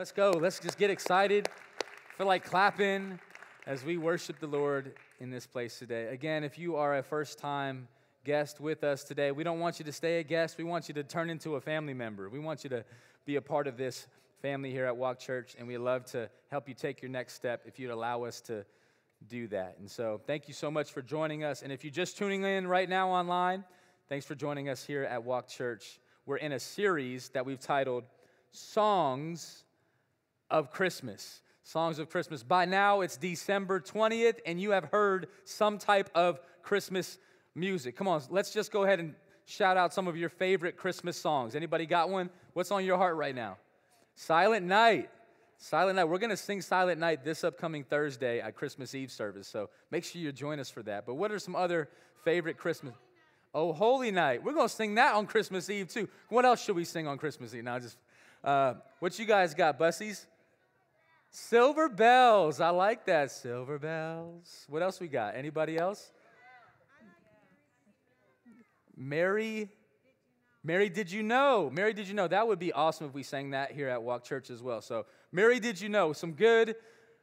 let's go. Let's just get excited. Feel like clapping as we worship the Lord in this place today. Again, if you are a first time guest with us today, we don't want you to stay a guest. We want you to turn into a family member. We want you to be a part of this family here at Walk Church, and we love to help you take your next step if you'd allow us to do that. And so, thank you so much for joining us. And if you're just tuning in right now online, thanks for joining us here at Walk Church. We're in a series that we've titled Songs of Christmas. Songs of Christmas. By now, it's December 20th, and you have heard some type of Christmas music. Come on, let's just go ahead and shout out some of your favorite Christmas songs. Anybody got one? What's on your heart right now? Silent Night. Silent Night. We're going to sing Silent Night this upcoming Thursday at Christmas Eve service, so make sure you join us for that. But what are some other favorite Christmas? Oh, Holy Night. We're going to sing that on Christmas Eve too. What else should we sing on Christmas Eve? Now, just uh, what you guys got, bussies? Silver bells. I like that. Silver bells. What else we got? Anybody else? Mary. Mary, did you know? Mary, did you know? That would be awesome if we sang that here at Walk Church as well. So, Mary, did you know? Some good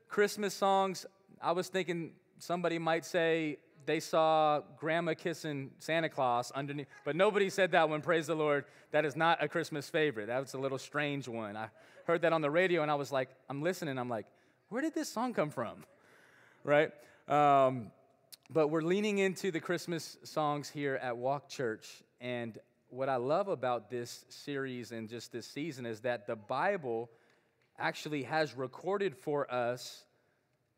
Christmas songs. I was thinking somebody might say they saw grandma kissing Santa Claus underneath, but nobody said that one, praise the Lord. That is not a Christmas favorite. That was a little strange one. I heard that on the radio and I was like, I'm listening, I'm like, where did this song come from? Right? Um, but we're leaning into the Christmas songs here at Walk Church. And what I love about this series and just this season is that the Bible actually has recorded for us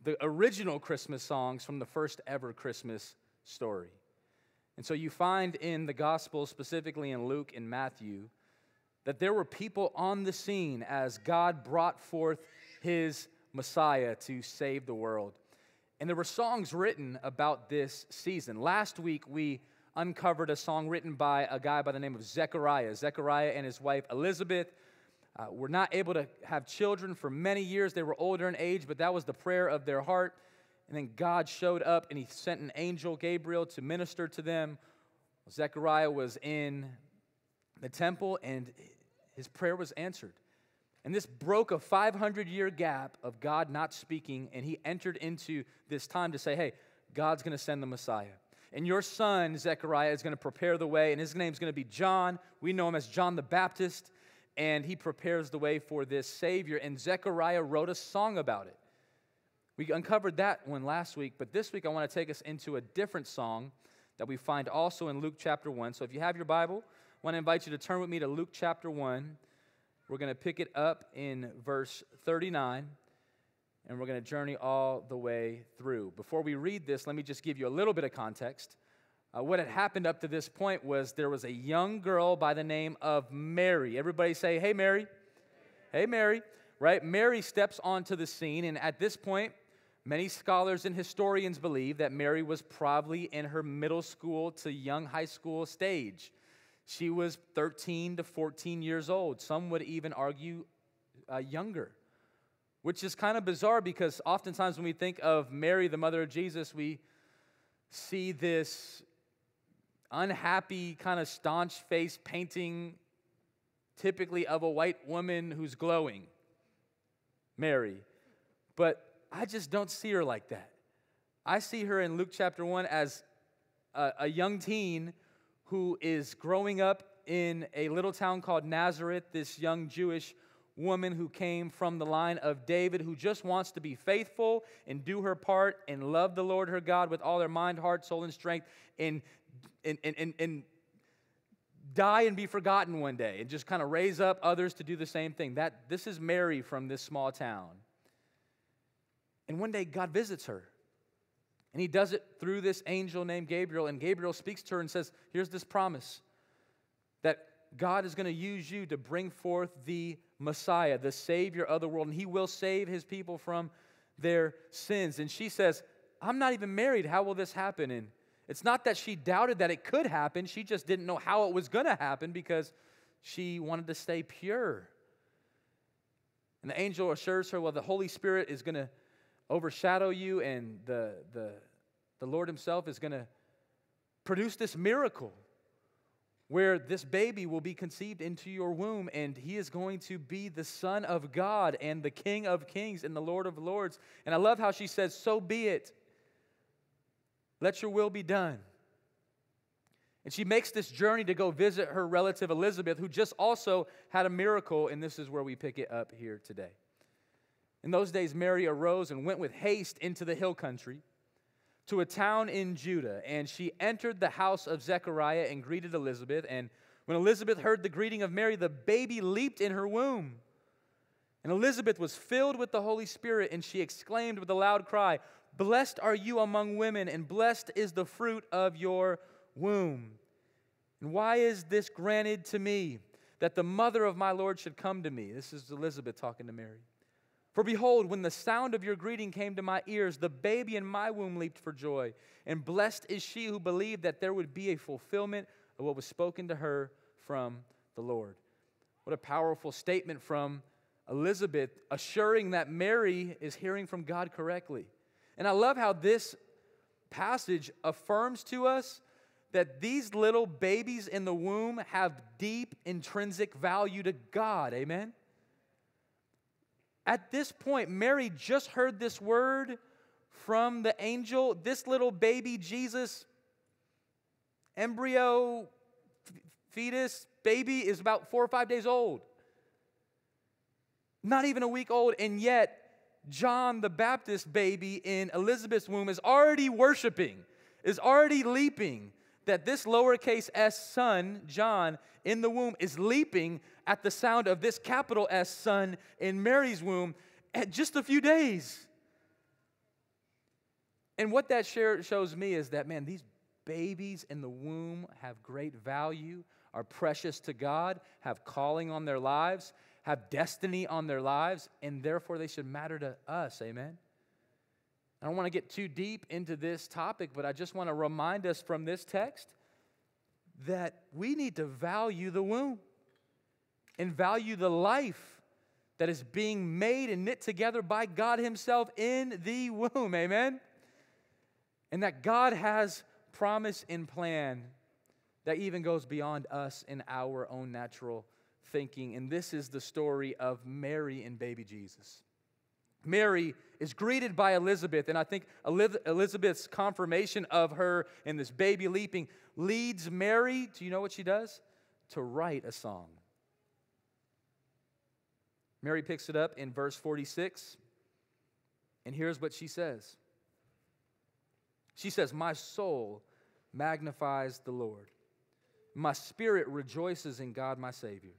the original Christmas songs from the first ever Christmas story. And so you find in the Gospel, specifically in Luke and Matthew, that there were people on the scene as God brought forth his Messiah to save the world. And there were songs written about this season. Last week, we uncovered a song written by a guy by the name of Zechariah. Zechariah and his wife Elizabeth uh, were not able to have children for many years. They were older in age, but that was the prayer of their heart. And then God showed up and he sent an angel, Gabriel, to minister to them. Zechariah was in the temple and his prayer was answered. And this broke a 500 year gap of God not speaking, and he entered into this time to say, Hey, God's gonna send the Messiah. And your son, Zechariah, is gonna prepare the way, and his name's gonna be John. We know him as John the Baptist and he prepares the way for this Savior. And Zechariah wrote a song about it. We uncovered that one last week, but this week I want to take us into a different song that we find also in Luke chapter 1. So if you have your Bible, I want to invite you to turn with me to Luke chapter 1. We're going to pick it up in verse 39, and we're going to journey all the way through. Before we read this, let me just give you a little bit of context. Uh, what had happened up to this point was there was a young girl by the name of Mary. Everybody say, Hey, Mary. Hey, Mary. Right? Mary steps onto the scene, and at this point, many scholars and historians believe that Mary was probably in her middle school to young high school stage. She was 13 to 14 years old. Some would even argue uh, younger, which is kind of bizarre because oftentimes when we think of Mary, the mother of Jesus, we see this unhappy, kind of staunch face painting, typically of a white woman who's glowing, Mary. But I just don't see her like that. I see her in Luke chapter 1 as a, a young teen who is growing up in a little town called Nazareth, this young Jewish woman who came from the line of David, who just wants to be faithful and do her part and love the Lord her God with all her mind, heart, soul, and strength, and and, and, and, and die and be forgotten one day and just kind of raise up others to do the same thing. That, this is Mary from this small town. And one day God visits her. And he does it through this angel named Gabriel. And Gabriel speaks to her and says, Here's this promise that God is going to use you to bring forth the Messiah, the Savior of the world, and he will save his people from their sins. And she says, I'm not even married. How will this happen? And it's not that she doubted that it could happen, she just didn't know how it was going to happen because she wanted to stay pure. And the angel assures her, Well, the Holy Spirit is going to overshadow you, and the, the, the Lord Himself is going to produce this miracle where this baby will be conceived into your womb, and he is going to be the Son of God and the King of Kings and the Lord of Lords. And I love how she says, So be it. Let your will be done. And she makes this journey to go visit her relative Elizabeth, who just also had a miracle, and this is where we pick it up here today. In those days, Mary arose and went with haste into the hill country to a town in Judah, and she entered the house of Zechariah and greeted Elizabeth. And when Elizabeth heard the greeting of Mary, the baby leaped in her womb. And Elizabeth was filled with the Holy Spirit, and she exclaimed with a loud cry, Blessed are you among women, and blessed is the fruit of your womb. And why is this granted to me, that the mother of my Lord should come to me? This is Elizabeth talking to Mary. For behold, when the sound of your greeting came to my ears, the baby in my womb leaped for joy. And blessed is she who believed that there would be a fulfillment of what was spoken to her from the Lord. What a powerful statement from Elizabeth, assuring that Mary is hearing from God correctly. And I love how this passage affirms to us that these little babies in the womb have deep intrinsic value to God. Amen? At this point, Mary just heard this word from the angel. This little baby Jesus, embryo, fetus, baby, is about four or five days old. Not even a week old, and yet John the Baptist baby in Elizabeth's womb is already worshiping, is already leaping that this lowercase s son, John, in the womb is leaping at the sound of this capital S son in Mary's womb at just a few days. And what that shows me is that, man, these babies in the womb have great value, are precious to God, have calling on their lives, have destiny on their lives, and therefore they should matter to us. Amen. I don't want to get too deep into this topic, but I just want to remind us from this text that we need to value the womb and value the life that is being made and knit together by God Himself in the womb. Amen? And that God has promise and plan that even goes beyond us in our own natural thinking. And this is the story of Mary and baby Jesus. Mary is greeted by Elizabeth, and I think Elizabeth's confirmation of her and this baby leaping leads Mary, do you know what she does? To write a song. Mary picks it up in verse 46, and here's what she says She says, My soul magnifies the Lord, my spirit rejoices in God my Savior.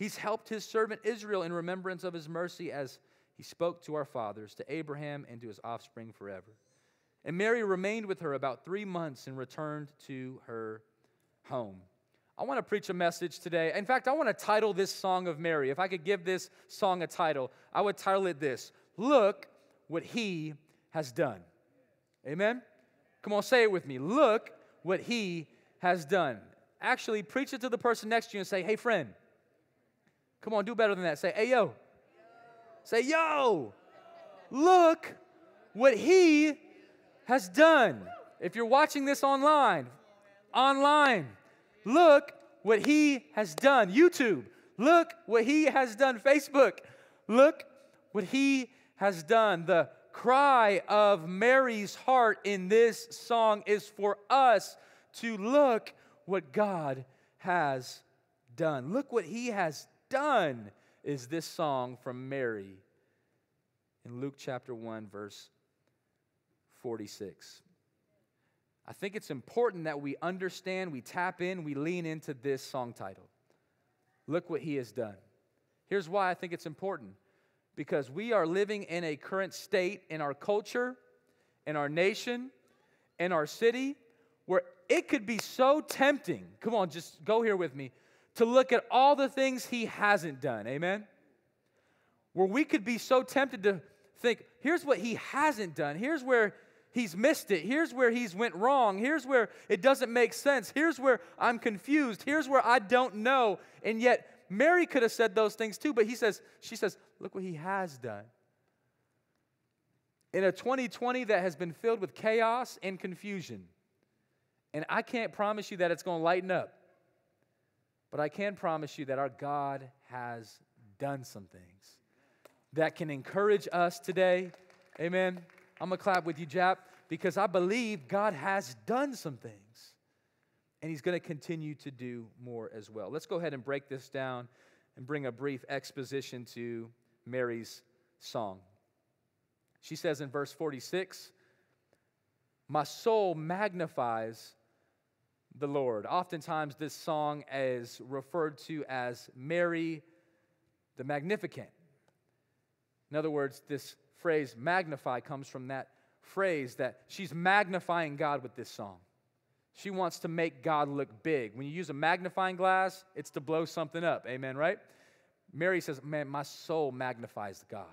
He's helped his servant Israel in remembrance of his mercy as he spoke to our fathers, to Abraham, and to his offspring forever. And Mary remained with her about three months and returned to her home. I want to preach a message today. In fact, I want to title this Song of Mary. If I could give this song a title, I would title it this Look What He Has Done. Amen? Come on, say it with me. Look what He has done. Actually, preach it to the person next to you and say, Hey, friend, Come on, do better than that. Say, hey, yo. Say, yo. Look what he has done. If you're watching this online, online, look what he has done. YouTube, look what he has done. Facebook, look what he has done. The cry of Mary's heart in this song is for us to look what God has done. Look what he has done is this song from Mary in Luke chapter 1, verse 46. I think it's important that we understand, we tap in, we lean into this song title. Look what he has done. Here's why I think it's important because we are living in a current state in our culture, in our nation, in our city, where it could be so tempting. Come on, just go here with me to look at all the things he hasn't done. Amen? Where we could be so tempted to think, here's what he hasn't done. Here's where he's missed it. Here's where he's went wrong. Here's where it doesn't make sense. Here's where I'm confused. Here's where I don't know. And yet Mary could have said those things too, but he says, she says, look what he has done. In a 2020 that has been filled with chaos and confusion. And I can't promise you that it's going to lighten up. But I can promise you that our God has done some things that can encourage us today. Amen. I'm going to clap with you, Jap, because I believe God has done some things. And He's going to continue to do more as well. Let's go ahead and break this down and bring a brief exposition to Mary's song. She says in verse 46 My soul magnifies the Lord. Oftentimes, this song is referred to as Mary the Magnificat. In other words, this phrase magnify comes from that phrase that she's magnifying God with this song. She wants to make God look big. When you use a magnifying glass, it's to blow something up. Amen, right? Mary says, Man, my soul magnifies God.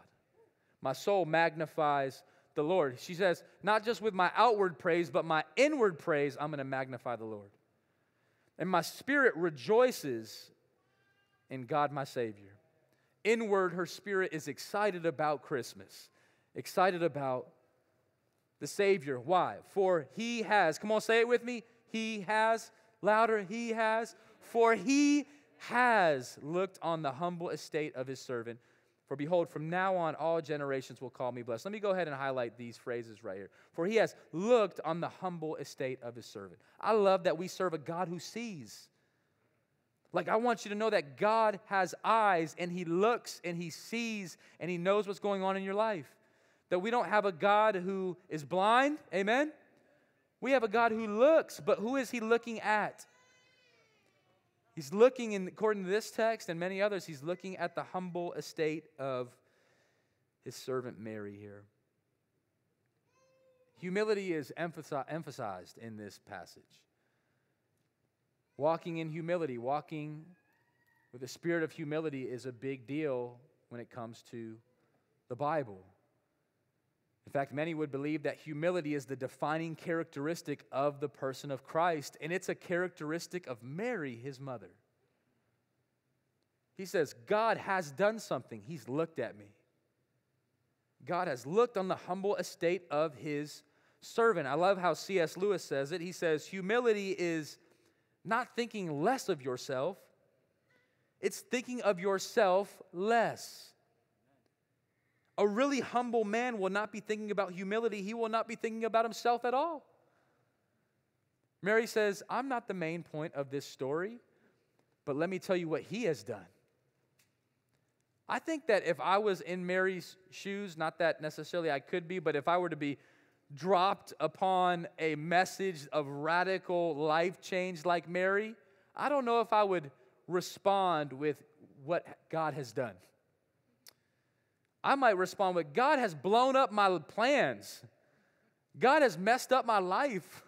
My soul magnifies the Lord. She says, Not just with my outward praise, but my inward praise, I'm going to magnify the Lord. And my spirit rejoices in God, my Savior. Inward, her spirit is excited about Christmas, excited about the Savior. Why? For he has, come on, say it with me. He has, louder, he has. For he has looked on the humble estate of his servant. For behold, from now on, all generations will call me blessed. Let me go ahead and highlight these phrases right here. For he has looked on the humble estate of his servant. I love that we serve a God who sees. Like, I want you to know that God has eyes and he looks and he sees and he knows what's going on in your life. That we don't have a God who is blind. Amen? We have a God who looks, but who is he looking at? He's looking, in, according to this text and many others, he's looking at the humble estate of his servant Mary here. Humility is emphasized in this passage. Walking in humility, walking with a spirit of humility is a big deal when it comes to the Bible. In fact, many would believe that humility is the defining characteristic of the person of Christ, and it's a characteristic of Mary, his mother. He says, God has done something. He's looked at me. God has looked on the humble estate of his servant. I love how C.S. Lewis says it. He says, Humility is not thinking less of yourself, it's thinking of yourself less. A really humble man will not be thinking about humility, he will not be thinking about himself at all. Mary says, I'm not the main point of this story, but let me tell you what he has done. I think that if I was in Mary's shoes, not that necessarily I could be, but if I were to be dropped upon a message of radical life change like Mary, I don't know if I would respond with what God has done. I might respond with, God has blown up my plans. God has messed up my life.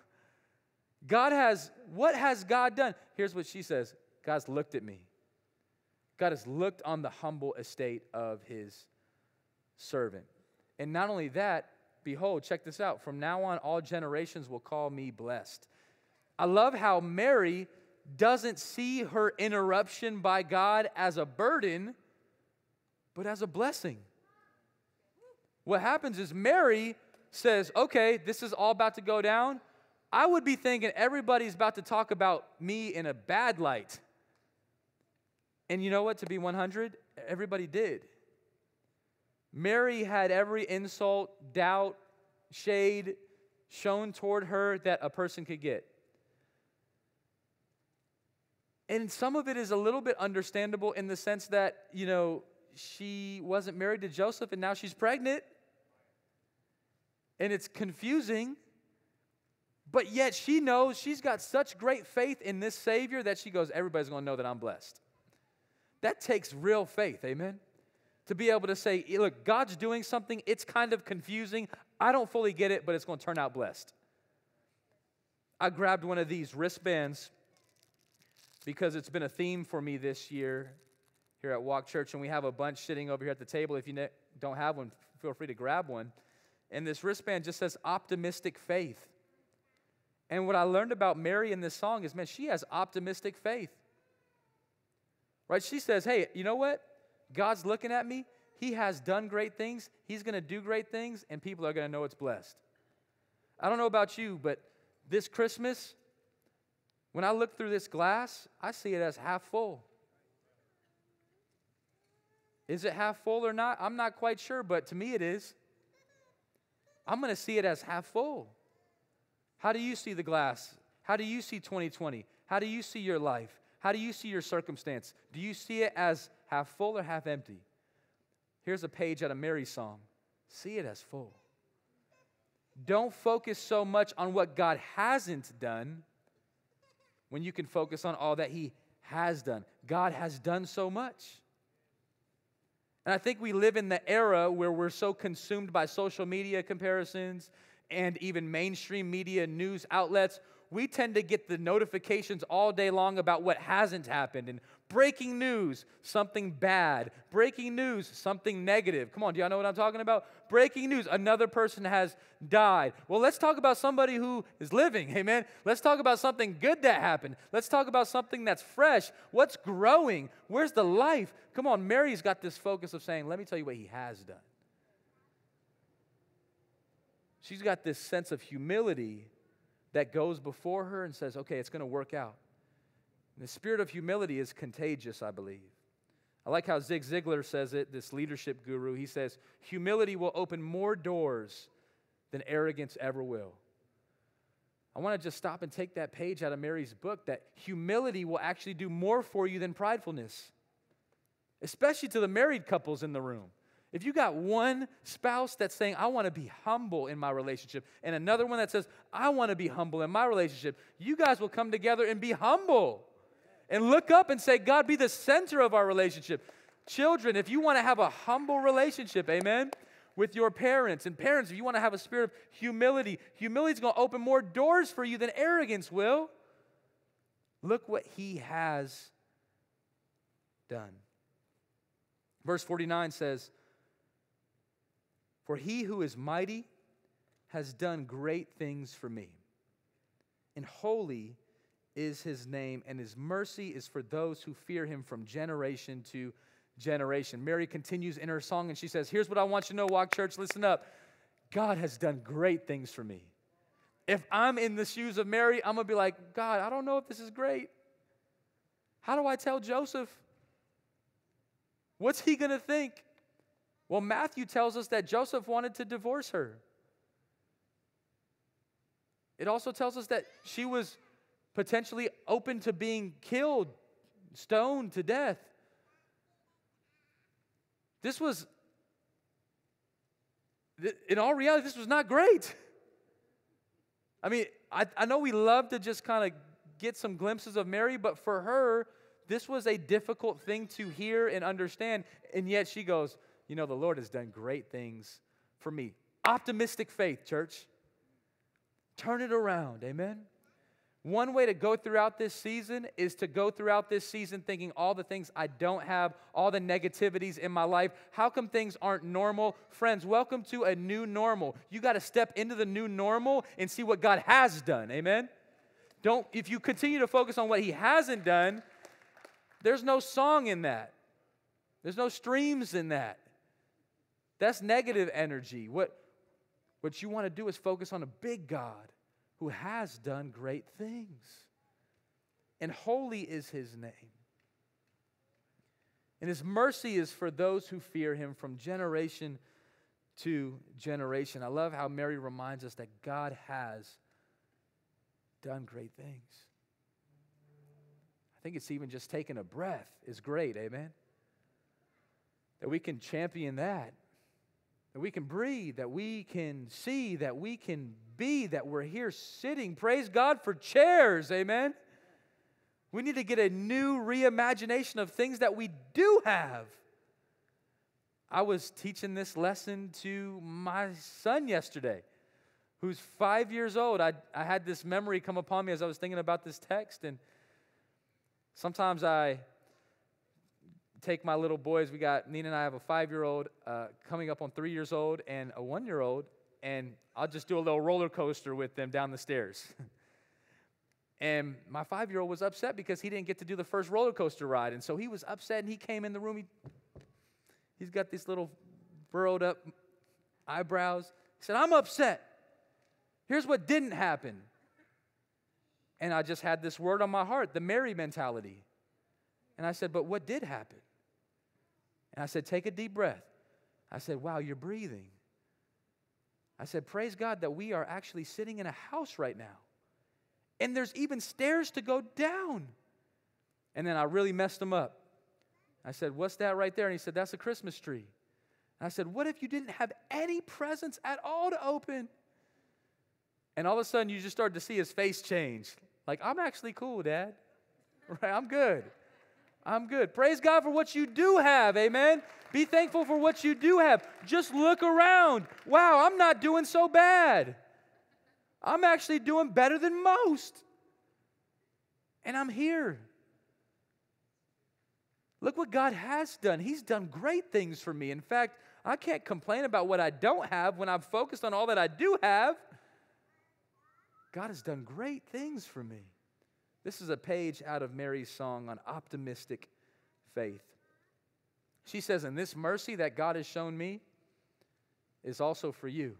God has, what has God done? Here's what she says God's looked at me. God has looked on the humble estate of his servant. And not only that, behold, check this out. From now on, all generations will call me blessed. I love how Mary doesn't see her interruption by God as a burden, but as a blessing. What happens is Mary says, okay, this is all about to go down. I would be thinking everybody's about to talk about me in a bad light. And you know what? To be 100, everybody did. Mary had every insult, doubt, shade shown toward her that a person could get. And some of it is a little bit understandable in the sense that, you know, she wasn't married to Joseph and now she's pregnant and it's confusing. But yet she knows she's got such great faith in this Savior that she goes, everybody's going to know that I'm blessed. That takes real faith, amen? To be able to say, look, God's doing something, it's kind of confusing. I don't fully get it, but it's going to turn out blessed. I grabbed one of these wristbands because it's been a theme for me this year here at Walk Church, and we have a bunch sitting over here at the table. If you don't have one, feel free to grab one. And this wristband just says optimistic faith. And what I learned about Mary in this song is, man, she has optimistic faith. Right? She says, hey, you know what? God's looking at me. He has done great things. He's going to do great things, and people are going to know it's blessed. I don't know about you, but this Christmas, when I look through this glass, I see it as half full. Is it half full or not? I'm not quite sure, but to me it is. I'm going to see it as half full. How do you see the glass? How do you see 2020? How do you see your life? How do you see your circumstance? Do you see it as half full or half empty? Here's a page out of Mary's song see it as full. Don't focus so much on what God hasn't done when you can focus on all that He has done. God has done so much. And I think we live in the era where we're so consumed by social media comparisons and even mainstream media news outlets we tend to get the notifications all day long about what hasn't happened and breaking news, something bad. Breaking news, something negative. Come on, do y'all know what I'm talking about? Breaking news, another person has died. Well, let's talk about somebody who is living, amen? Let's talk about something good that happened. Let's talk about something that's fresh. What's growing? Where's the life? Come on, Mary's got this focus of saying, let me tell you what he has done. She's got this sense of humility that goes before her and says, okay, it's going to work out. And the spirit of humility is contagious, I believe. I like how Zig Ziglar says it, this leadership guru. He says, humility will open more doors than arrogance ever will. I want to just stop and take that page out of Mary's book that humility will actually do more for you than pridefulness, especially to the married couples in the room. If you got one spouse that's saying, I want to be humble in my relationship, and another one that says, I want to be humble in my relationship, you guys will come together and be humble and look up and say, God, be the center of our relationship. Children, if you want to have a humble relationship, amen, with your parents, and parents, if you want to have a spirit of humility, humility is going to open more doors for you than arrogance will. Look what he has done. Verse 49 says, for he who is mighty has done great things for me. And holy is his name, and his mercy is for those who fear him from generation to generation. Mary continues in her song and she says, Here's what I want you to know, Walk Church, listen up. God has done great things for me. If I'm in the shoes of Mary, I'm gonna be like, God, I don't know if this is great. How do I tell Joseph? What's he gonna think? Well, Matthew tells us that Joseph wanted to divorce her. It also tells us that she was potentially open to being killed, stoned to death. This was, in all reality, this was not great. I mean, I, I know we love to just kind of get some glimpses of Mary, but for her, this was a difficult thing to hear and understand. And yet she goes, you know, the Lord has done great things for me. Optimistic faith, church. Turn it around, amen? One way to go throughout this season is to go throughout this season thinking all the things I don't have, all the negativities in my life. How come things aren't normal? Friends, welcome to a new normal. You got to step into the new normal and see what God has done. Amen? Don't if you continue to focus on what he hasn't done, there's no song in that. There's no streams in that. That's negative energy. What, what you want to do is focus on a big God who has done great things. And holy is his name. And his mercy is for those who fear him from generation to generation. I love how Mary reminds us that God has done great things. I think it's even just taking a breath is great, amen? That we can champion that that we can breathe, that we can see, that we can be, that we're here sitting. Praise God for chairs, amen. We need to get a new reimagination of things that we do have. I was teaching this lesson to my son yesterday. who's five years old. I, I had this memory come upon me as I was thinking about this text. And sometimes I take my little boys. We got, Nina and I have a five year old uh, coming up on three years old and a one year old. And I'll just do a little roller coaster with them down the stairs. and my five year old was upset because he didn't get to do the first roller coaster ride. And so he was upset and he came in the room. He, he's got these little furrowed up eyebrows. He said, I'm upset. Here's what didn't happen. And I just had this word on my heart the Mary mentality. And I said, But what did happen? And I said, Take a deep breath. I said, Wow, you're breathing. I said, Praise God that we are actually sitting in a house right now. And there's even stairs to go down. And then I really messed him up. I said, What's that right there? And he said, That's a Christmas tree. And I said, What if you didn't have any presents at all to open? And all of a sudden, you just started to see his face change. Like, I'm actually cool, Dad. Right? I'm good. I'm good. Praise God for what you do have. Amen. Be thankful for what you do have. Just look around. Wow, I'm not doing so bad. I'm actually doing better than most. And I'm here. Look what God has done. He's done great things for me. In fact, I can't complain about what I don't have when I'm focused on all that I do have. God has done great things for me. This is a page out of Mary's song on optimistic faith. She says, And this mercy that God has shown me is also for you.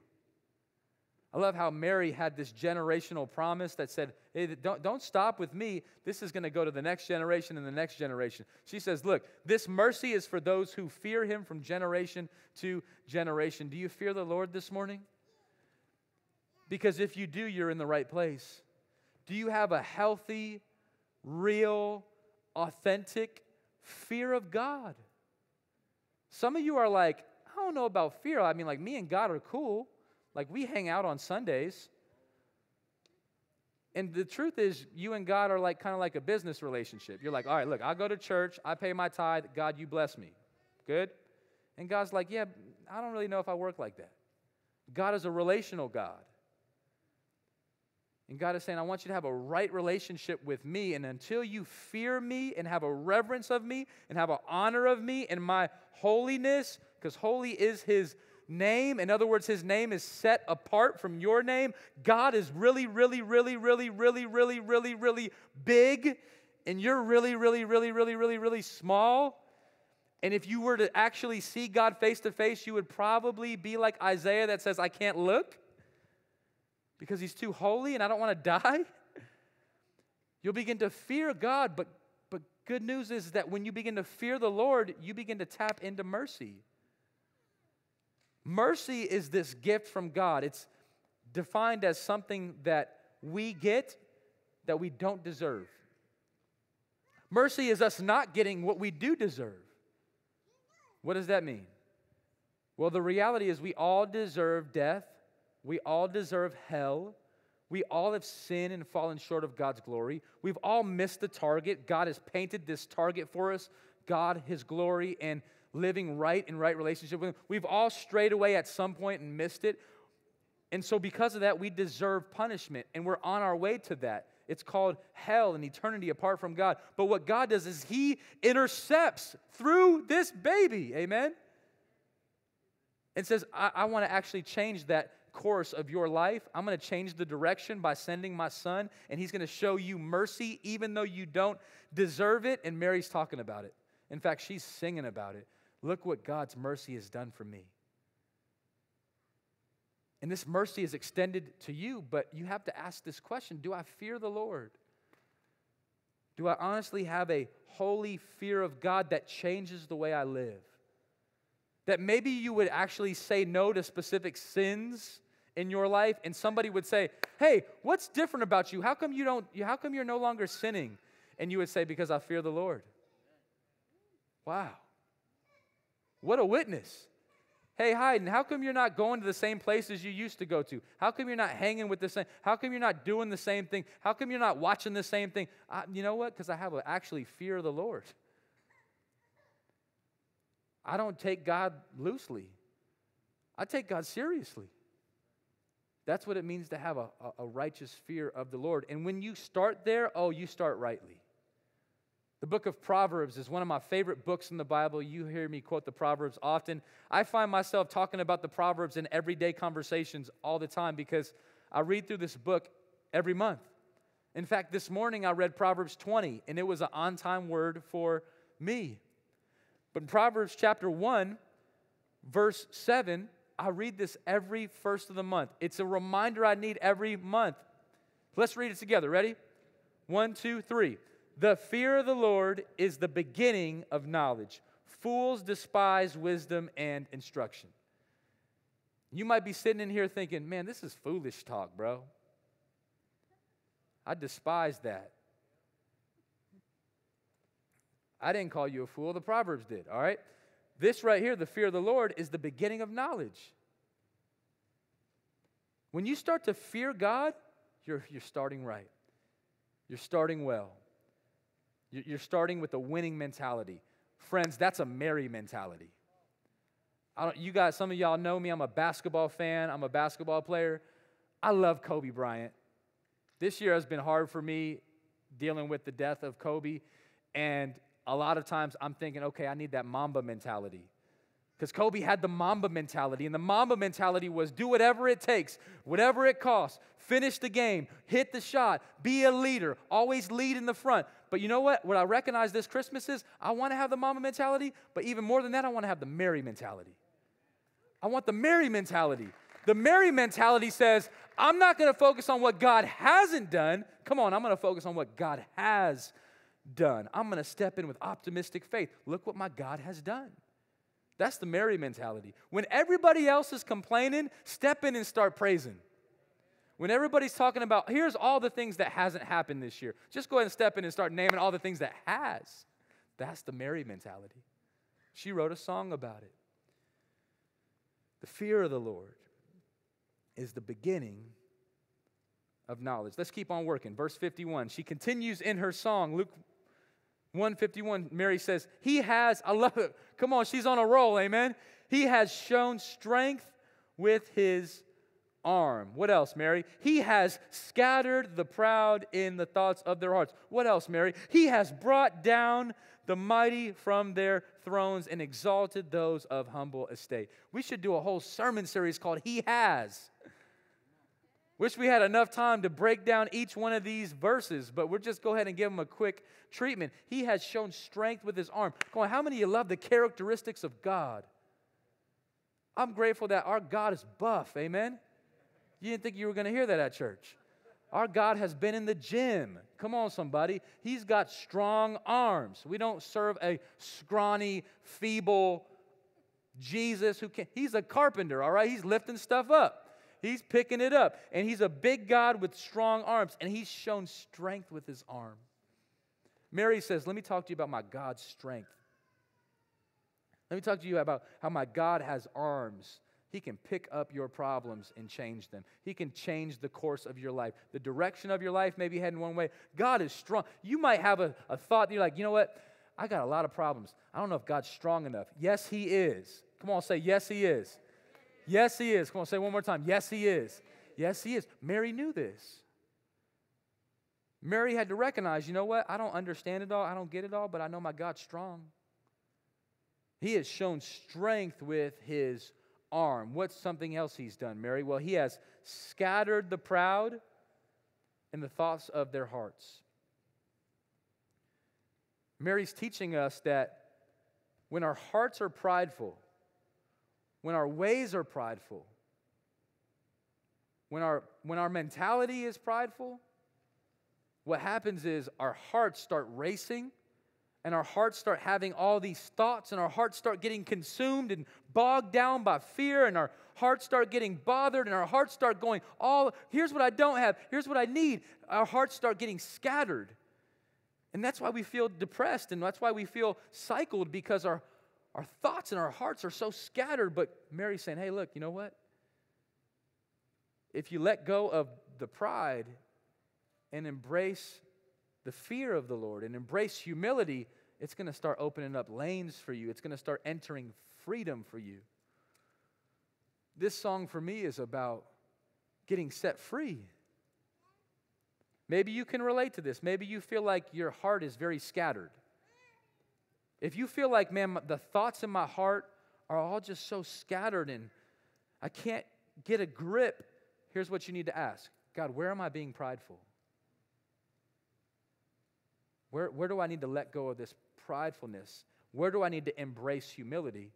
I love how Mary had this generational promise that said, hey, don't, don't stop with me. This is going to go to the next generation and the next generation. She says, Look, this mercy is for those who fear him from generation to generation. Do you fear the Lord this morning? Because if you do, you're in the right place. Do you have a healthy, real, authentic fear of God? Some of you are like, I don't know about fear. I mean, like, me and God are cool. Like, we hang out on Sundays. And the truth is, you and God are like kind of like a business relationship. You're like, all right, look, I go to church, I pay my tithe, God, you bless me. Good? And God's like, yeah, I don't really know if I work like that. God is a relational God. And God is saying, I want you to have a right relationship with me. And until you fear me and have a reverence of me and have an honor of me and my holiness, because holy is his name. In other words, his name is set apart from your name. God is really, really, really, really, really, really, really, really big. And you're really, really, really, really, really, really small. And if you were to actually see God face to face, you would probably be like Isaiah that says, I can't look because he's too holy and I don't want to die. You'll begin to fear God, but, but good news is that when you begin to fear the Lord, you begin to tap into mercy. Mercy is this gift from God. It's defined as something that we get that we don't deserve. Mercy is us not getting what we do deserve. What does that mean? Well, the reality is we all deserve death we all deserve hell. We all have sinned and fallen short of God's glory. We've all missed the target. God has painted this target for us God, His glory, and living right in right relationship with Him. We've all strayed away at some point and missed it. And so, because of that, we deserve punishment, and we're on our way to that. It's called hell and eternity apart from God. But what God does is He intercepts through this baby, amen? And says, I, I want to actually change that course of your life. I'm going to change the direction by sending my son, and he's going to show you mercy even though you don't deserve it. And Mary's talking about it. In fact, she's singing about it. Look what God's mercy has done for me. And this mercy is extended to you, but you have to ask this question Do I fear the Lord? Do I honestly have a holy fear of God that changes the way I live? That maybe you would actually say no to specific sins in your life and somebody would say hey what's different about you? How come you don't how come you're no longer sinning? And you would say because i fear the lord. Wow. What a witness. Hey hayden how come you're not going to the same places you used to go to? How come you're not hanging with the same how come you're not doing the same thing? How come you're not watching the same thing? I, you know what? Because i have a, actually fear of the lord I don't take God loosely, I take God seriously. That's what it means to have a, a, righteous fear of the Lord. And when you start there, oh, you start rightly. The book of Proverbs is one of my favorite books in the Bible. You hear me quote the Proverbs often. I find myself talking about the Proverbs in everyday conversations all the time because I read through this book every month. In fact, this morning I read Proverbs 20, and it was an on time word for me. But in Proverbs chapter 1, verse 7, I read this every first of the month. It's a reminder I need every month. Let's read it together. Ready? One, two, three. The fear of the Lord is the beginning of knowledge. Fools despise wisdom and instruction. You might be sitting in here thinking, man, this is foolish talk, bro. I despise that. I didn't call you a fool, the Proverbs did, all right? This right here, the fear of the Lord, is the beginning of knowledge. When you start to fear God, you're, you're starting right. You're starting well. You're starting with a winning mentality. Friends, that's a Mary mentality. I don't, you guys, some of y'all know me. I'm a basketball fan. I'm a basketball player. I love Kobe Bryant. This year has been hard for me dealing with the death of Kobe. And a lot of times I'm thinking, okay, I need that Mamba mentality. Because Kobe had the Mamba mentality, and the Mamba mentality was do whatever it takes, whatever it costs, finish the game, hit the shot, be a leader, always lead in the front. But you know what? What I recognize this Christmas is I want to have the Mamba mentality, but even more than that, I want to have the Mary mentality. I want the Mary mentality. The Mary mentality says, I'm not going to focus on what God hasn't done. Come on, I'm going to focus on what God has done. I'm going to step in with optimistic faith. Look what my God has done. That's the Mary mentality. When everybody else is complaining, step in and start praising. When everybody's talking about, here's all the things that hasn't happened this year, just go ahead and step in and start naming all the things that has. That's the Mary mentality. She wrote a song about it. The fear of the Lord is the beginning of knowledge. Let's keep on working. Verse 51. She continues in her song, Luke 151, Mary says, He has, I love it. Come on, she's on a roll, amen. He has shown strength with his arm. What else, Mary? He has scattered the proud in the thoughts of their hearts. What else, Mary? He has brought down the mighty from their thrones and exalted those of humble estate. We should do a whole sermon series called He Has. Wish we had enough time to break down each one of these verses, but we'll just go ahead and give them a quick treatment. He has shown strength with his arm. Come on, how many of you love the characteristics of God? I'm grateful that our God is buff, amen? You didn't think you were going to hear that at church. Our God has been in the gym. Come on, somebody. He's got strong arms. We don't serve a scrawny, feeble Jesus who can't. He's a carpenter, all right? He's lifting stuff up. He's picking it up. And he's a big God with strong arms, and he's shown strength with his arm. Mary says, Let me talk to you about my God's strength. Let me talk to you about how my God has arms. He can pick up your problems and change them. He can change the course of your life. The direction of your life may be heading one way. God is strong. You might have a, a thought that you're like, you know what? I got a lot of problems. I don't know if God's strong enough. Yes, He is. Come on, say, yes, He is. Yes, he is. Come on, say one more time. Yes, he is. Yes, he is. Mary knew this. Mary had to recognize, you know what? I don't understand it all. I don't get it all, but I know my God's strong. He has shown strength with his arm. What's something else he's done, Mary? Well, he has scattered the proud in the thoughts of their hearts. Mary's teaching us that when our hearts are prideful, when our ways are prideful, when our, when our mentality is prideful, what happens is our hearts start racing and our hearts start having all these thoughts and our hearts start getting consumed and bogged down by fear and our hearts start getting bothered and our hearts start going all here's what i don't have. Here's what i need. Our hearts start getting scattered. And that's why we feel depressed and that's why we feel cycled because our our thoughts and our hearts are so scattered. But Mary's saying, hey, look, you know what? If you let go of the pride and embrace the fear of the Lord and embrace humility, it's going to start opening up lanes for you. It's going to start entering freedom for you. This song for me is about getting set free. Maybe you can relate to this. Maybe you feel like your heart is very scattered. If you feel like, man, the thoughts in my heart are all just so scattered and I can't get a grip, here's what you need to ask God, where am I being prideful? Where, where do I need to let go of this pridefulness? Where do I need to embrace humility?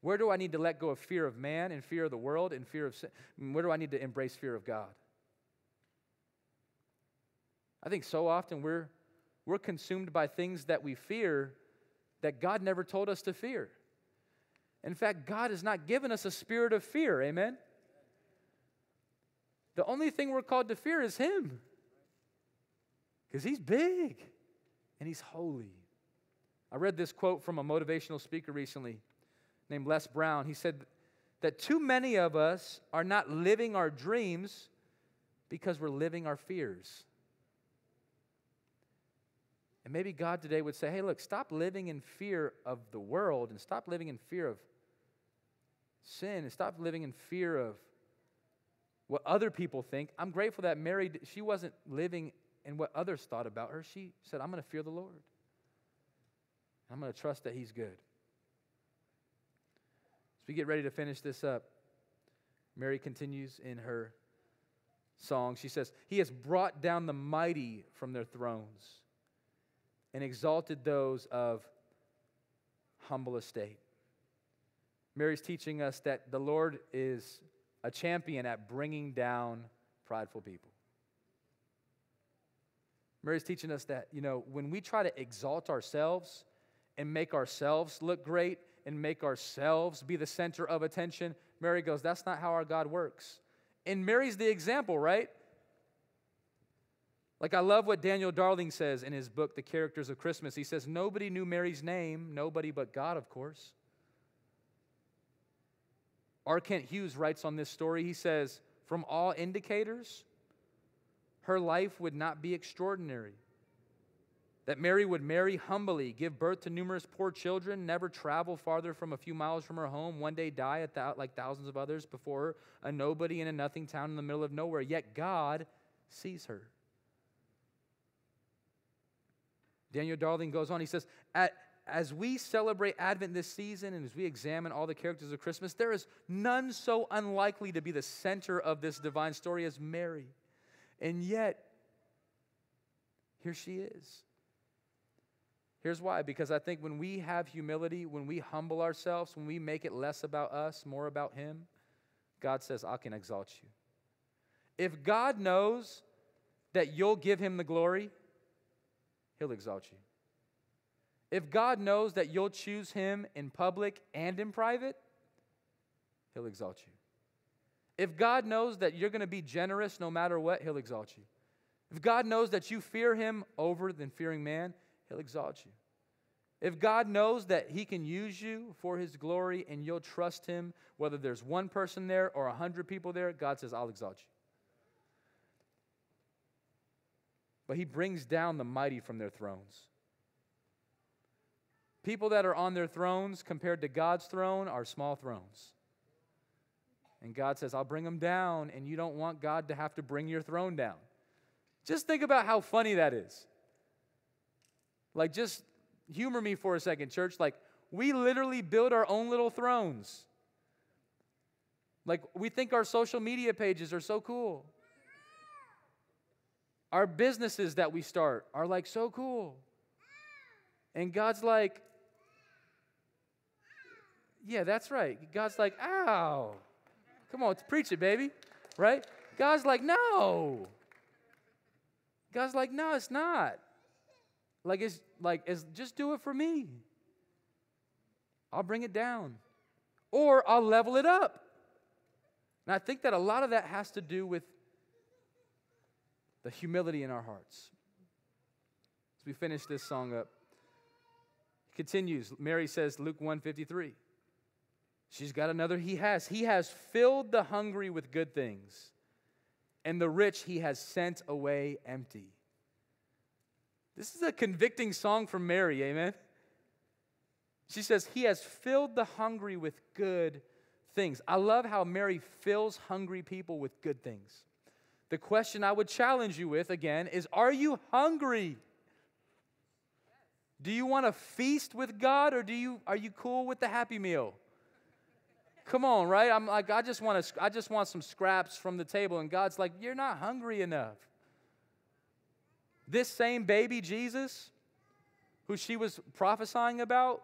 Where do I need to let go of fear of man and fear of the world and fear of sin? Where do I need to embrace fear of God? I think so often we're, we're consumed by things that we fear that God never told us to fear. In fact, God has not given us a spirit of fear. Amen? The only thing we're called to fear is Him because He's big and He's holy. I read this quote from a motivational speaker recently named Les Brown. He said that too many of us are not living our dreams because we're living our fears. And maybe God today would say, hey, look, stop living in fear of the world and stop living in fear of sin and stop living in fear of what other people think. I'm grateful that Mary, she wasn't living in what others thought about her. She said, I'm going to fear the Lord. I'm going to trust that He's good. As we get ready to finish this up, Mary continues in her song. She says, He has brought down the mighty from their thrones and exalted those of humble estate. Mary's teaching us that the Lord is a champion at bringing down prideful people. Mary's teaching us that, you know, when we try to exalt ourselves and make ourselves look great and make ourselves be the center of attention, Mary goes, that's not how our God works. And Mary's the example, right? Like, I love what Daniel Darling says in his book, The Characters of Christmas. He says, Nobody knew Mary's name, nobody but God, of course. R. Kent Hughes writes on this story, he says, From all indicators, her life would not be extraordinary. That Mary would marry humbly, give birth to numerous poor children, never travel farther from a few miles from her home, one day die like thousands of others before her, a nobody in a nothing town in the middle of nowhere. Yet God sees her. Daniel Darling goes on, he says, as we celebrate Advent this season and as we examine all the characters of Christmas, there is none so unlikely to be the center of this divine story as Mary. And yet, here she is. Here's why because I think when we have humility, when we humble ourselves, when we make it less about us, more about Him, God says, I can exalt you. If God knows that you'll give Him the glory, He'll exalt you. If God knows that you'll choose Him in public and in private, He'll exalt you. If God knows that you're going to be generous no matter what, He'll exalt you. If God knows that you fear Him over than fearing man, He'll exalt you. If God knows that He can use you for His glory and you'll trust Him, whether there's one person there or a hundred people there, God says, I'll exalt you. But he brings down the mighty from their thrones. People that are on their thrones compared to God's throne are small thrones. And God says, I'll bring them down, and you don't want God to have to bring your throne down. Just think about how funny that is. Like, just humor me for a second, church. Like, we literally build our own little thrones. Like, we think our social media pages are so cool. Our businesses that we start are like so cool. And God's like, yeah, that's right. God's like, ow. Come on, preach it, baby. Right? God's like, no. God's like, no, it's not. Like it's like it's just do it for me. I'll bring it down. Or I'll level it up. And I think that a lot of that has to do with the humility in our hearts. As we finish this song up, it continues. Mary says, Luke 153. She's got another he has. He has filled the hungry with good things, and the rich he has sent away empty. This is a convicting song from Mary, amen? She says, He has filled the hungry with good things. I love how Mary fills hungry people with good things. The question I would challenge you with again is Are you hungry? Do you want to feast with God or do you, are you cool with the happy meal? Come on, right? I'm like, I just want to, I just want some scraps from the table. And God's like, You're not hungry enough. This same baby Jesus, who she was prophesying about,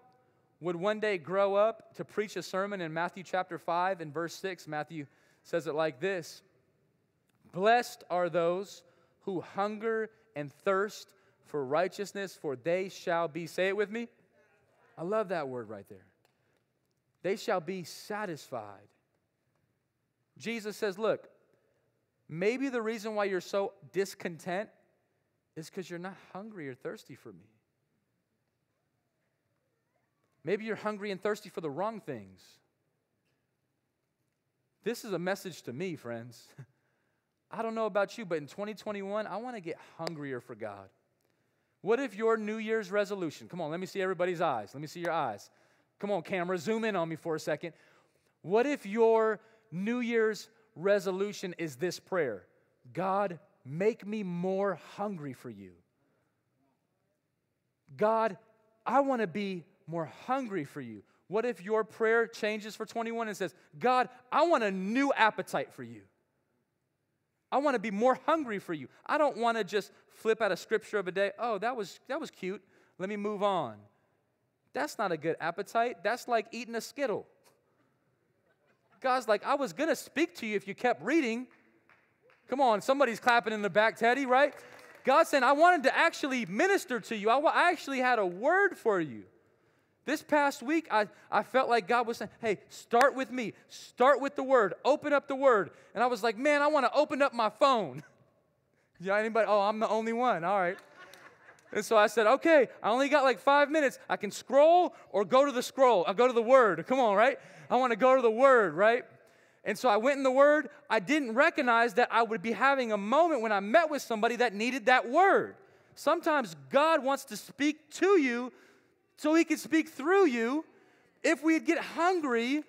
would one day grow up to preach a sermon in Matthew chapter 5 and verse 6. Matthew says it like this Blessed are those who hunger and thirst for righteousness, for they shall be, say it with me. I love that word right there. They shall be satisfied. Jesus says, Look, maybe the reason why you're so discontent is because you're not hungry or thirsty for me. Maybe you're hungry and thirsty for the wrong things. This is a message to me, friends. I don't know about you, but in 2021, I want to get hungrier for God. What if your New Year's resolution, come on, let me see everybody's eyes. Let me see your eyes. Come on, camera, zoom in on me for a second. What if your New Year's resolution is this prayer God, make me more hungry for you? God, I want to be more hungry for you. What if your prayer changes for 21 and says, God, I want a new appetite for you? I want to be more hungry for you. I don't want to just flip out a scripture of a day. Oh, that was that was cute. Let me move on. That's not a good appetite. That's like eating a skittle. God's like, I was going to speak to you if you kept reading. Come on, somebody's clapping in the back, Teddy, right? God said, I wanted to actually minister to you. I, I actually had a word for you. This past week, I, I felt like God was saying, Hey, start with me. Start with the word. Open up the word. And I was like, Man, I want to open up my phone. yeah, anybody? Oh, I'm the only one. All right. And so I said, Okay, I only got like five minutes. I can scroll or go to the scroll. I'll go to the word. Come on, right? I want to go to the word, right? And so I went in the word. I didn't recognize that I would be having a moment when I met with somebody that needed that word. Sometimes God wants to speak to you so he could speak through you if we'd get hungry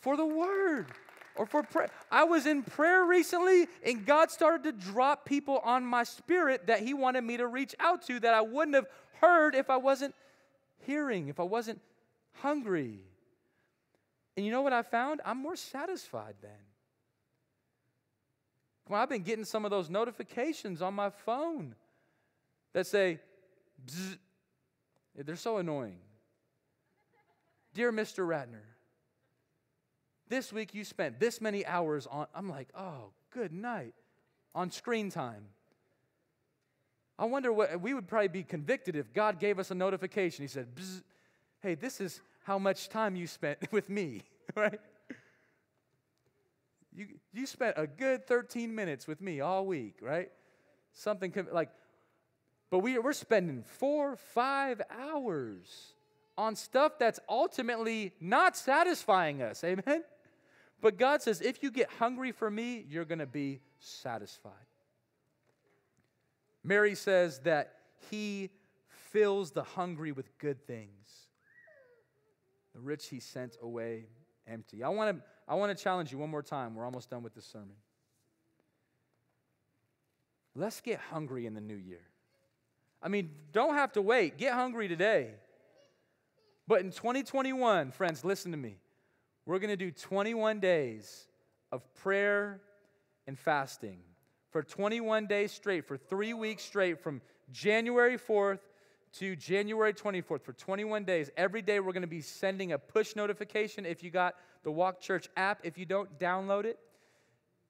for the word or for prayer. I was in prayer recently and God started to drop people on my spirit that he wanted me to reach out to that I wouldn't have heard if I wasn't hearing, if I wasn't hungry. And you know what I found? I'm more satisfied then. Well, I've been getting some of those notifications on my phone that say, they're so annoying. Dear Mr. Ratner, this week you spent this many hours on, I'm like, oh, good night, on screen time. I wonder what, we would probably be convicted if God gave us a notification. He said, hey, this is how much time you spent with me, right? You, you spent a good 13 minutes with me all week, right? Something like, but we, we're spending four, five hours on stuff that's ultimately not satisfying us. Amen? But God says, if you get hungry for me, you're going to be satisfied. Mary says that he fills the hungry with good things. The rich he sent away empty. I want to I want to challenge you one more time. We're almost done with this sermon. Let's get hungry in the new year. I mean, don't have to wait. Get hungry today. But in 2021, friends, listen to me. We're going to do 21 days of prayer and fasting for 21 days straight, for three weeks straight, from January 4th to January 24th, for 21 days. Every day, we're going to be sending a push notification if you got the Walk Church app. If you don't, download it.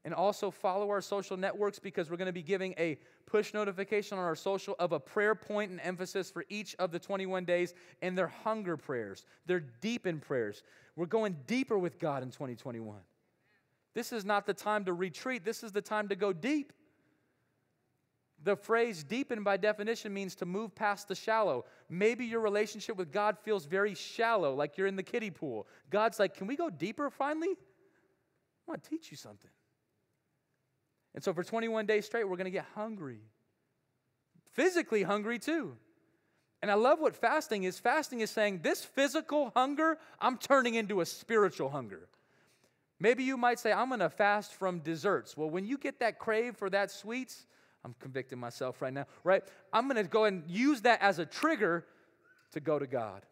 And also follow our social networks because we're going to be giving a push notification on our social of a prayer point and emphasis for each of the 21 days and their hunger prayers. They're deep in prayers. We're going deeper with God in 2021. This is not the time to retreat, this is the time to go deep. The phrase deepen by definition means to move past the shallow. Maybe your relationship with God feels very shallow, like you're in the kiddie pool. God's like, Can we go deeper finally? I want to teach you something. And so for 21 days straight, we're going to get hungry. Physically hungry too. And I love what fasting is. Fasting is saying, this physical hunger, I'm turning into a spiritual hunger. Maybe you might say, I'm going to fast from desserts. Well, when you get that crave for that sweets, I'm convicting myself right now, right? I'm going to go and use that as a trigger to go to God,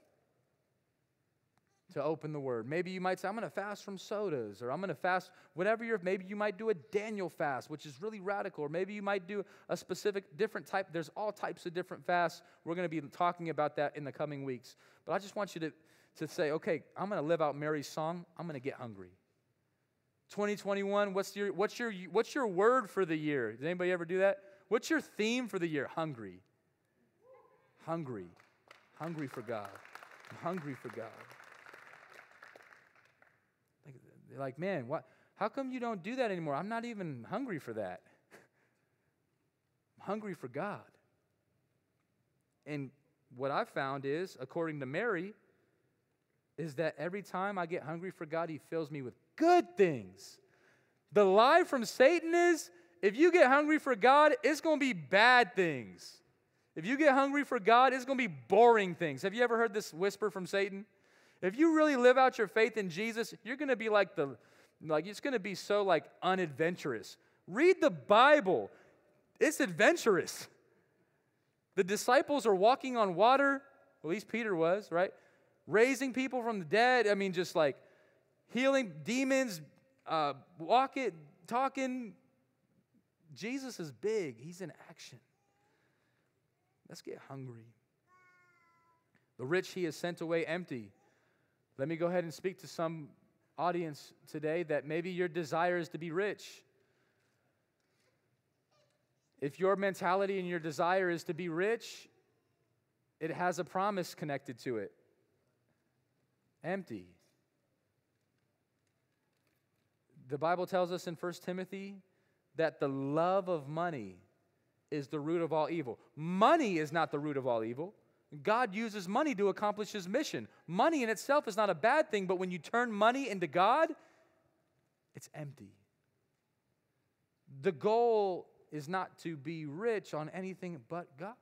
to open the Word. Maybe you might say, I'm going to fast from sodas, or I'm going to fast whatever you're, maybe you might do a Daniel fast, which is really radical, or maybe you might do a specific different type. There's all types of different fasts. We're going to be talking about that in the coming weeks. But I just want you to, to say, okay, I'm going to live out Mary's song. I'm going to get hungry. 2021, what's your, what's, your, what's your word for the year? Did anybody ever do that? What's your theme for the year? Hungry. Hungry. Hungry for God. I'm hungry for God. Like, man, what, how come you don't do that anymore? I'm not even hungry for that. I'm hungry for God. And what I've found is, according to Mary, is that every time I get hungry for God, He fills me with good things. The lie from Satan is if you get hungry for God, it's going to be bad things. If you get hungry for God, it's going to be boring things. Have you ever heard this whisper from Satan? If you really live out your faith in Jesus, you're going to be like the like it's going to be so like unadventurous. Read the Bible. It's adventurous. The disciples are walking on water, at least Peter was, right? Raising people from the dead. I mean, just like healing demons, uh, walking, talking. Jesus is big, he's in action. Let's get hungry. The rich he has sent away empty. Let me go ahead and speak to some audience today that maybe your desire is to be rich. If your mentality and your desire is to be rich, it has a promise connected to it empty. The Bible tells us in 1 Timothy that the love of money is the root of all evil. Money is not the root of all evil. God uses money to accomplish his mission. Money in itself is not a bad thing, but when you turn money into God, it's empty. The goal is not to be rich on anything but God.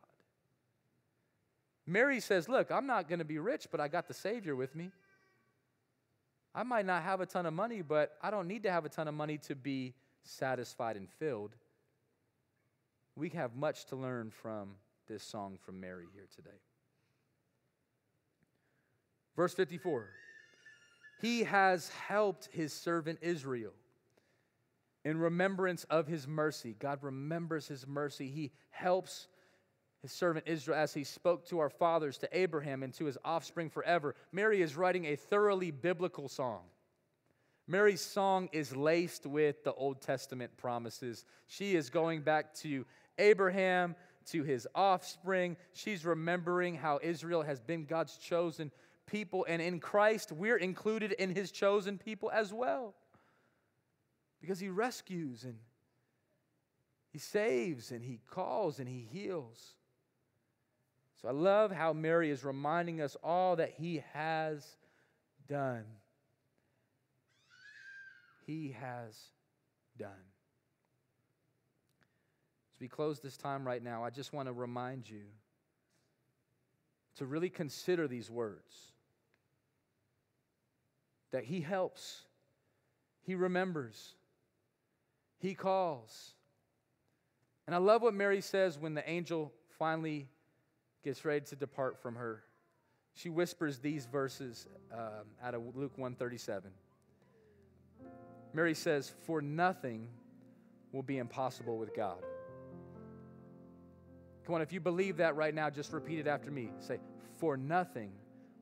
Mary says, Look, I'm not going to be rich, but I got the Savior with me. I might not have a ton of money, but I don't need to have a ton of money to be satisfied and filled. We have much to learn from this song from Mary here today. Verse 54 He has helped his servant Israel in remembrance of his mercy. God remembers his mercy. He helps his servant Israel as he spoke to our fathers, to Abraham, and to his offspring forever. Mary is writing a thoroughly biblical song. Mary's song is laced with the Old Testament promises. She is going back to Abraham, to his offspring. She's remembering how Israel has been God's chosen people, and in Christ, we're included in his chosen people as well. Because he rescues and he saves and he calls and he heals. So I love how Mary is reminding us all that he has done. He has done. As we close this time right now, I just want to remind you to really consider these words that He helps, He remembers, He calls. And I love what Mary says when the angel finally gets ready to depart from her. She whispers these verses um, out of Luke 137. Mary says, For nothing will be impossible with God. Come on, if you believe that right now, just repeat it after me. Say, For nothing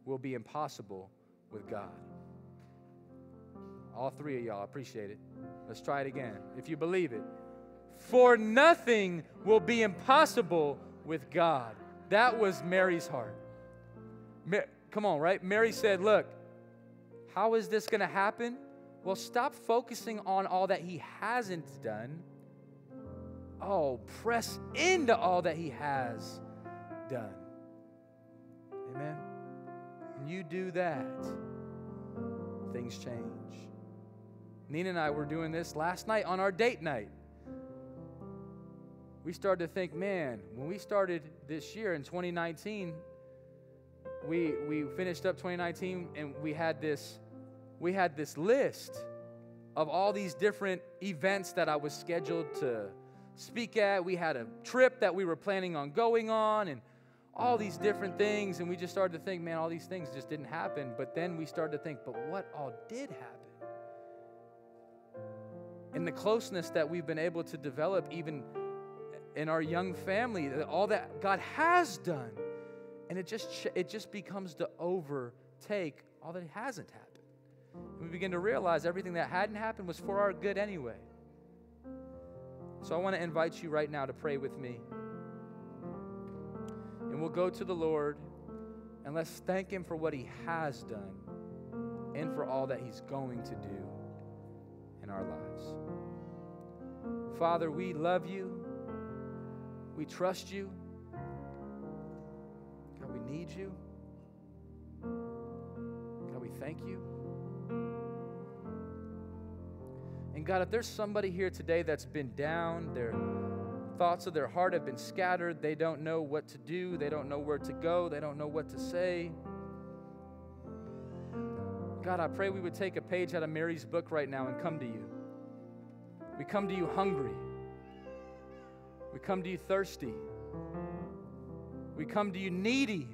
will be impossible with God. All three of y'all appreciate it. Let's try it again. If you believe it, for nothing will be impossible with God. That was Mary's heart. come on, right? Mary said, Look, how is this going to happen? Well, stop focusing on all that he hasn't done Oh, press into all that He has done. Amen. When you do that, things change. Nina and I were doing this last night on our date night. We started to think, man, when we started this year in 2019, we, we finished up 2019 and we had this we had this list of all these different events that I was scheduled to speak at. We had a trip that we were planning on going on and all these different things. And we just started to think, man, all these things just didn't happen. But then we started to think, but what all did happen? The closeness that we've been able to develop, even in our young family, all that God has done. And it just, it just becomes to overtake all that hasn't happened. And we begin to realize everything that hadn't happened was for our good anyway. So I want to invite you right now to pray with me. And we'll go to the Lord and let's thank Him for what He has done and for all that He's going to do in our lives. Father, we love you. We trust you. God, we need you. God, we thank you. And God, if there's somebody here today that's been down, their thoughts of their heart have been scattered, they don't know what to do, they don't know where to go, they don't know what to say. God, I pray we would take a page out of Mary's book right now and come to you. We come to you hungry. We come to you thirsty. We come to you needy.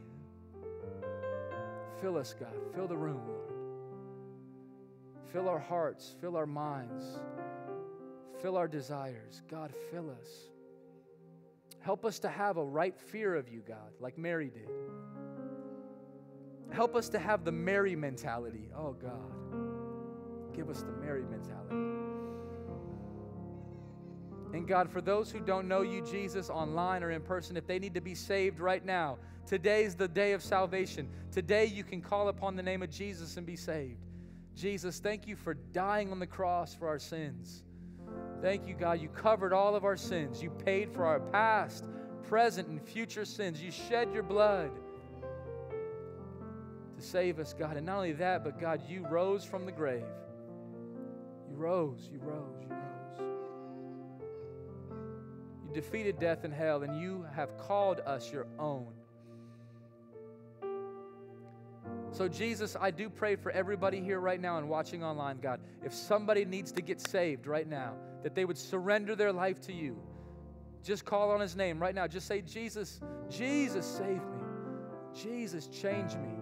Fill us, God. Fill the room, Lord. Fill our hearts, fill our minds, fill our desires. God, fill us. Help us to have a right fear of you, God, like Mary did. Help us to have the Mary mentality. Oh, God. Give us the Mary mentality. And God, for those who don't know you, Jesus, online or in person, if they need to be saved right now, today is the day of salvation. Today you can call upon the name of Jesus and be saved. Jesus, thank you for dying on the cross for our sins. Thank you, God. You covered all of our sins. You paid for our past, present, and future sins. You shed your blood to save us, God. And not only that, but God, you rose from the grave. You rose, you rose, you rose. Defeated death and hell, and you have called us your own. So, Jesus, I do pray for everybody here right now and watching online, God. If somebody needs to get saved right now, that they would surrender their life to you. Just call on his name right now. Just say, Jesus, Jesus, save me. Jesus, change me.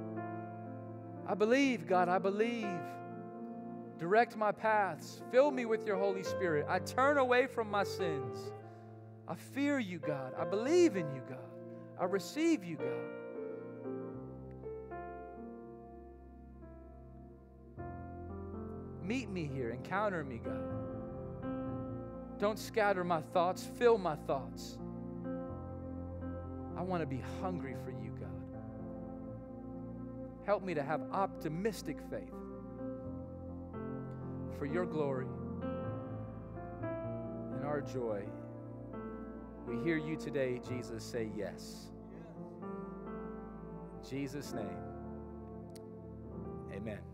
I believe, God, I believe. Direct my paths. Fill me with your Holy Spirit. I turn away from my sins. I fear you, God. I believe in you, God. I receive you, God. Meet me here. Encounter me, God. Don't scatter my thoughts. Fill my thoughts. I want to be hungry for you, God. Help me to have optimistic faith for your glory and our joy. We hear you today, Jesus, say yes. In Jesus' name, amen. Amen.